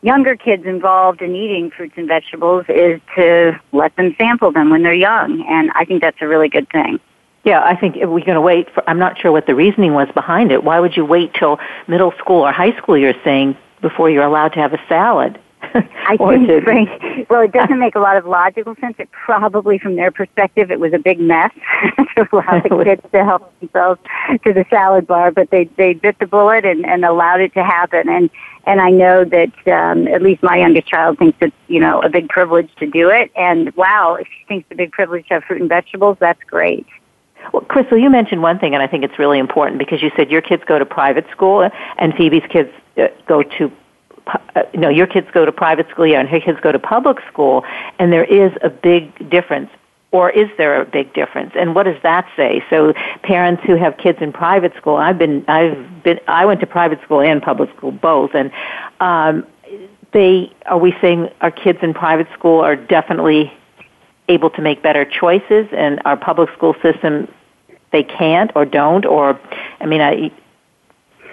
younger kids involved in eating fruits and vegetables is to let them sample them when they're young, and I think that's a really good thing. Yeah, I think if we're going to wait for, I'm not sure what the reasoning was behind it. Why would you wait till middle school or high school, you're saying, before you're allowed to have a salad? I think, to- right, well, it doesn't make a lot of logical sense. It probably, from their perspective, it was a big mess to allow the kids to help themselves to the salad bar, but they they bit the bullet and, and allowed it to happen. And and I know that um, at least my youngest child thinks it's you know a big privilege to do it. And wow, if she thinks it's a big privilege to have fruit and vegetables, that's great. Well, Crystal, you mentioned one thing, and I think it's really important because you said your kids go to private school, and Phoebe's kids uh, go to. Uh, no, your kids go to private school, yeah, and her kids go to public school, and there is a big difference. Or is there a big difference? And what does that say? So parents who have kids in private school, I've been, I've been, I went to private school and public school both, and um, they are we saying our kids in private school are definitely able to make better choices and our public school system they can't or don't or i mean i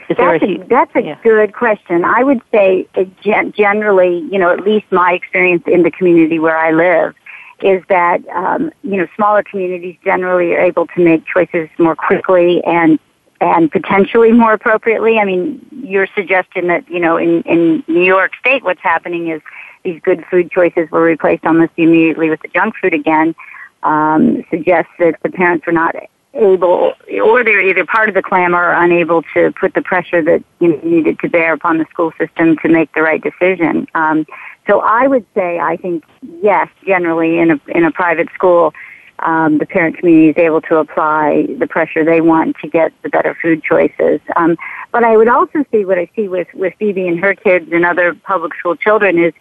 is there That's a, a, that's a yeah. good question. I would say gen- generally, you know, at least my experience in the community where I live is that, um, you know, smaller communities generally are able to make choices more quickly and and potentially more appropriately. I mean, you're suggesting that, you know, in, in New York State, what's happening is these good food choices were replaced almost immediately with the junk food again, um, suggests that the parents were not able, or they're either part of the clamor or unable to put the pressure that you know, needed to bear upon the school system to make the right decision. Um, so I would say, I think yes, generally in a in a private school, um, the parent community is able to apply the pressure they want to get the better food choices. Um, but I would also see what I see with with Phoebe and her kids and other public school children is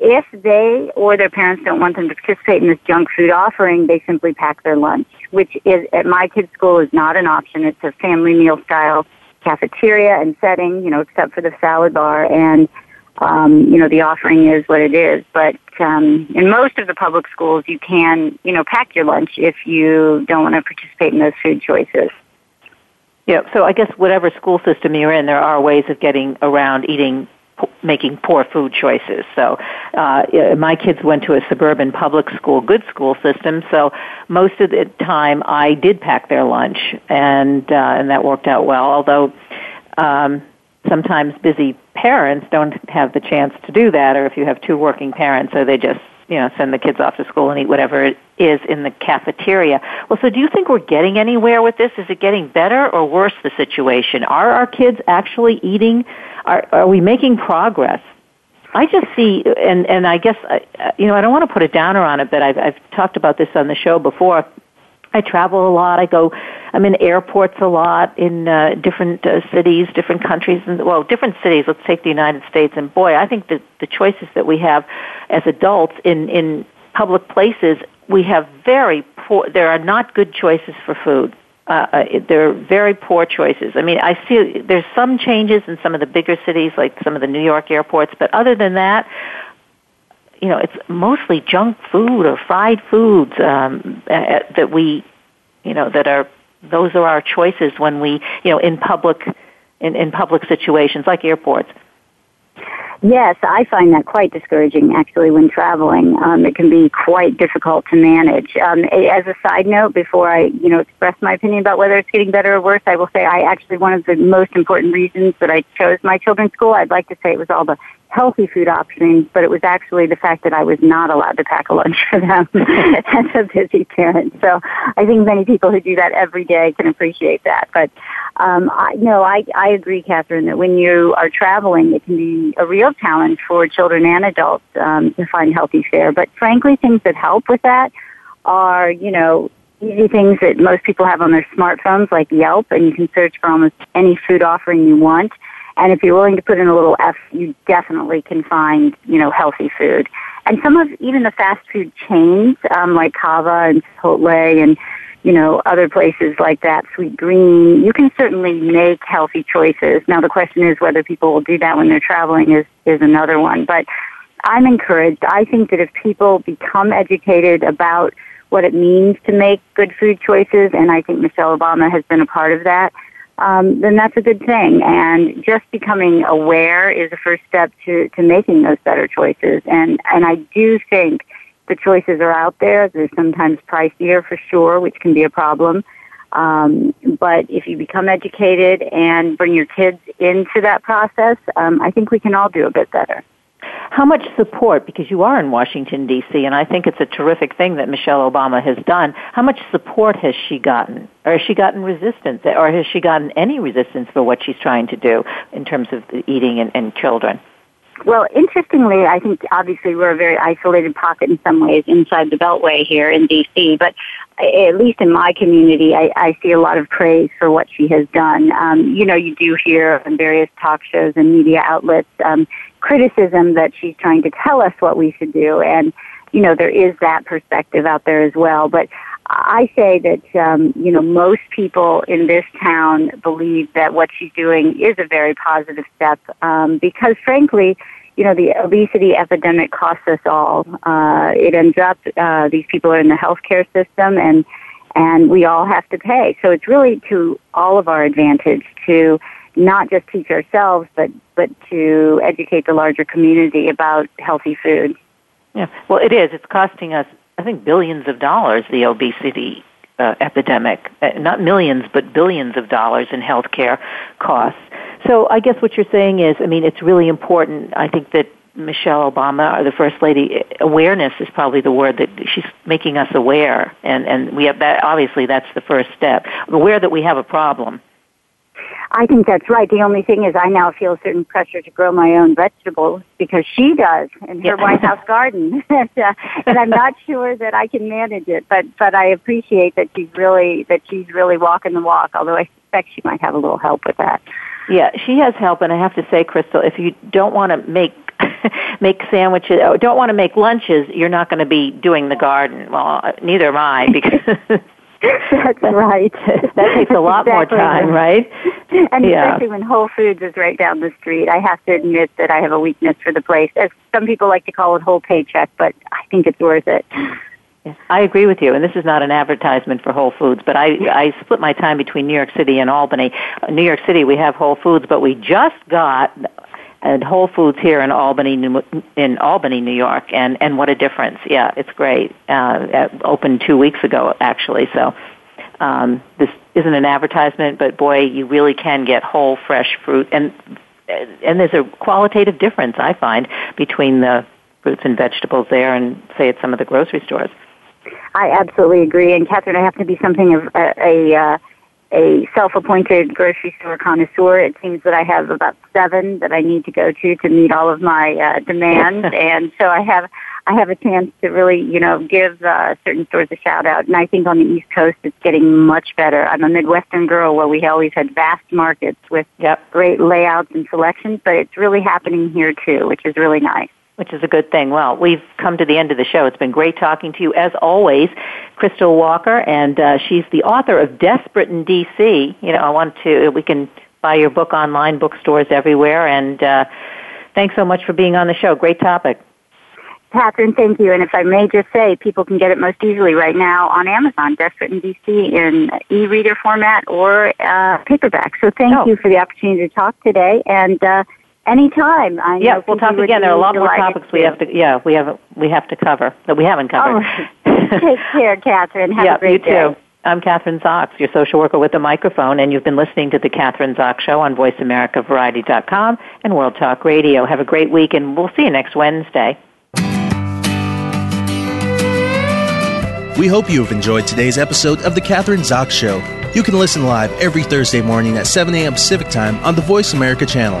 if they or their parents don't want them to participate in this junk food offering, they simply pack their lunch, which is at my kids' school is not an option. It's a family meal style cafeteria and setting, you know, except for the salad bar. And um, you know, the offering is what it is. But um, in most of the public schools, you can, you know, pack your lunch if you don't want to participate in those food choices. Yeah, so I guess whatever school system you're in, there are ways of getting around eating making poor food choices. So, uh, my kids went to a suburban public school, good school system. So, most of the time, I did pack their lunch, and uh, and that worked out well. Although, um, sometimes busy parents don't have the chance to do that, or if you have two working parents, so they just you know send the kids off to school and eat whatever it is in the cafeteria. Well, so do you think we're getting anywhere with this? Is it getting better or worse? The situation are our kids actually eating? Are are we making progress? I just see, and and I guess uh, you know I don't want to put a downer on it, but I've I've talked about this on the show before. I travel a lot. I go, I'm in airports a lot in uh, different uh, cities, different countries, and well, different cities. Let's take the United States, and boy, I think that the choices that we have as adults in in public places, we have very poor. There are not good choices for food. Uh, uh, they're very poor choices. I mean, I see there's some changes in some of the bigger cities, like some of the New York airports, but other than that, you know, it's mostly junk food or fried foods um, uh, that we, you know, that are those are our choices when we, you know, in public in, in public situations like airports. Yes, I find that quite discouraging actually when traveling. Um, it can be quite difficult to manage. Um, as a side note, before I, you know, express my opinion about whether it's getting better or worse, I will say I actually, one of the most important reasons that I chose my children's school, I'd like to say it was all the healthy food options, but it was actually the fact that I was not allowed to pack a lunch for them as a busy parent. So I think many people who do that every day can appreciate that. But um, I, no, I, I agree, Kathryn, that when you are traveling, it can be a real challenge for children and adults um, to find healthy fare. But frankly, things that help with that are, you know, easy things that most people have on their smartphones, like Yelp, and you can search for almost any food offering you want. And if you're willing to put in a little F, you definitely can find, you know, healthy food. And some of even the fast food chains, um, like Cava and Chipotle and, you know, other places like that, Sweetgreen. you can certainly make healthy choices. Now the question is whether people will do that when they're traveling is, is another one. But I'm encouraged. I think that if people become educated about what it means to make good food choices, and I think Michelle Obama has been a part of that, um, then that's a good thing. And just becoming aware is the first step to, to making those better choices. And, and I do think the choices are out there. They're sometimes pricier for sure, which can be a problem. Um, but if you become educated and bring your kids into that process, um, I think we can all do a bit better. How much support, because you are in Washington, D.C., and I think it's a terrific thing that Michelle Obama has done, how much support has she gotten? Or has she gotten resistance? Or has she gotten any resistance for what she's trying to do in terms of eating and, and children? Well, interestingly, I think obviously we're a very isolated pocket in some ways inside the Beltway here in D.C., but at least in my community, I, I see a lot of praise for what she has done. Um, you know, you do hear on various talk shows and media outlets um, criticism that she's trying to tell us what we should do. And, you know, there is that perspective out there as well. But I say that, um, you know, most people in this town believe that what she's doing is a very positive step um, because, frankly, you know, the obesity epidemic costs us all. Uh, it ends up, uh, these people are in the healthcare system and, and we all have to pay. So it's really to all of our advantage to not just teach ourselves, but but to educate the larger community about healthy food. Yeah, well, it is. It's costing us, I think, billions of dollars. The obesity uh, epidemic, uh, not millions, but billions of dollars in healthcare costs. So I guess what you're saying is, I mean, it's really important. I think that Michelle Obama, or the First Lady, awareness is probably the word that she's making us aware, and and we have that. Obviously, that's the first step. Aware that we have a problem I think that's right. The only thing is I now feel a certain pressure to grow my own vegetables because she does in her White House garden. and, uh, and I'm not sure that I can manage it, but, but I appreciate that she's really, that she's really walking the walk, although I suspect she might have a little help with that. Yeah, she has help, and I have to say, Crystal, if you don't want to make make sandwiches, or don't want to make lunches, you're not going to be doing the garden. Well, neither am I because That's right. that takes a lot exactly more time, right? and Yeah. especially when Whole Foods is right down the street, I have to admit that I have a weakness for the place. As some people like to call it whole paycheck, but I think it's worth it. Yes, I agree with you, and this is not an advertisement for Whole Foods, but I, I split my time between New York City and Albany. Uh, New York City, we have Whole Foods, but we just got uh, Whole Foods here in Albany, New, in Albany, New York, and and what a difference! Yeah, it's great. Uh, uh, opened two weeks ago, actually. So um, this isn't an advertisement, but boy, you really can get whole, fresh fruit, and and there's a qualitative difference I find between the fruits and vegetables there and say at some of the grocery stores. I absolutely agree. And Kathryn, I happen to be something of a, a, uh, a self-appointed grocery store connoisseur. It seems that I have about seven that I need to go to to meet all of my uh, demands, and so I have I have a chance to really, you know, give uh, certain stores a shout out. And I think on the East Coast, it's getting much better. I'm a Midwestern girl where we always had vast markets with Yep. great layouts and selections, but it's really happening here too, which is really nice. Which is a good thing. Well, we've come to the end of the show. It's been great talking to you, as always, Crystal Walker, and uh, she's the author of Desperate in D.C. You know, I want to, we can buy your book online, bookstores everywhere, and uh, thanks so much for being on the show. Great topic. Kathryn, thank you. And if I may just say, people can get it most easily right now on Amazon, Desperate in DC, in e-reader format or uh, paperback. So thank Oh. you for the opportunity to talk today. And uh, anytime, I know Yeah, we'll talk again. There are a lot more topics we have to, yeah, we have we have to cover that we haven't covered. Oh, take care, Kathryn. Have yeah, a great you day. too. I'm Kathryn Zox, your social worker with a microphone, and you've been listening to the Kathryn Zox Show on VoiceAmericaVariety.com and World Talk Radio. Have a great week, and we'll see you next Wednesday. We hope you have enjoyed today's episode of The Kathryn Zox Show. You can listen live every Thursday morning at 7 a.m. Pacific Time on the Voice America channel.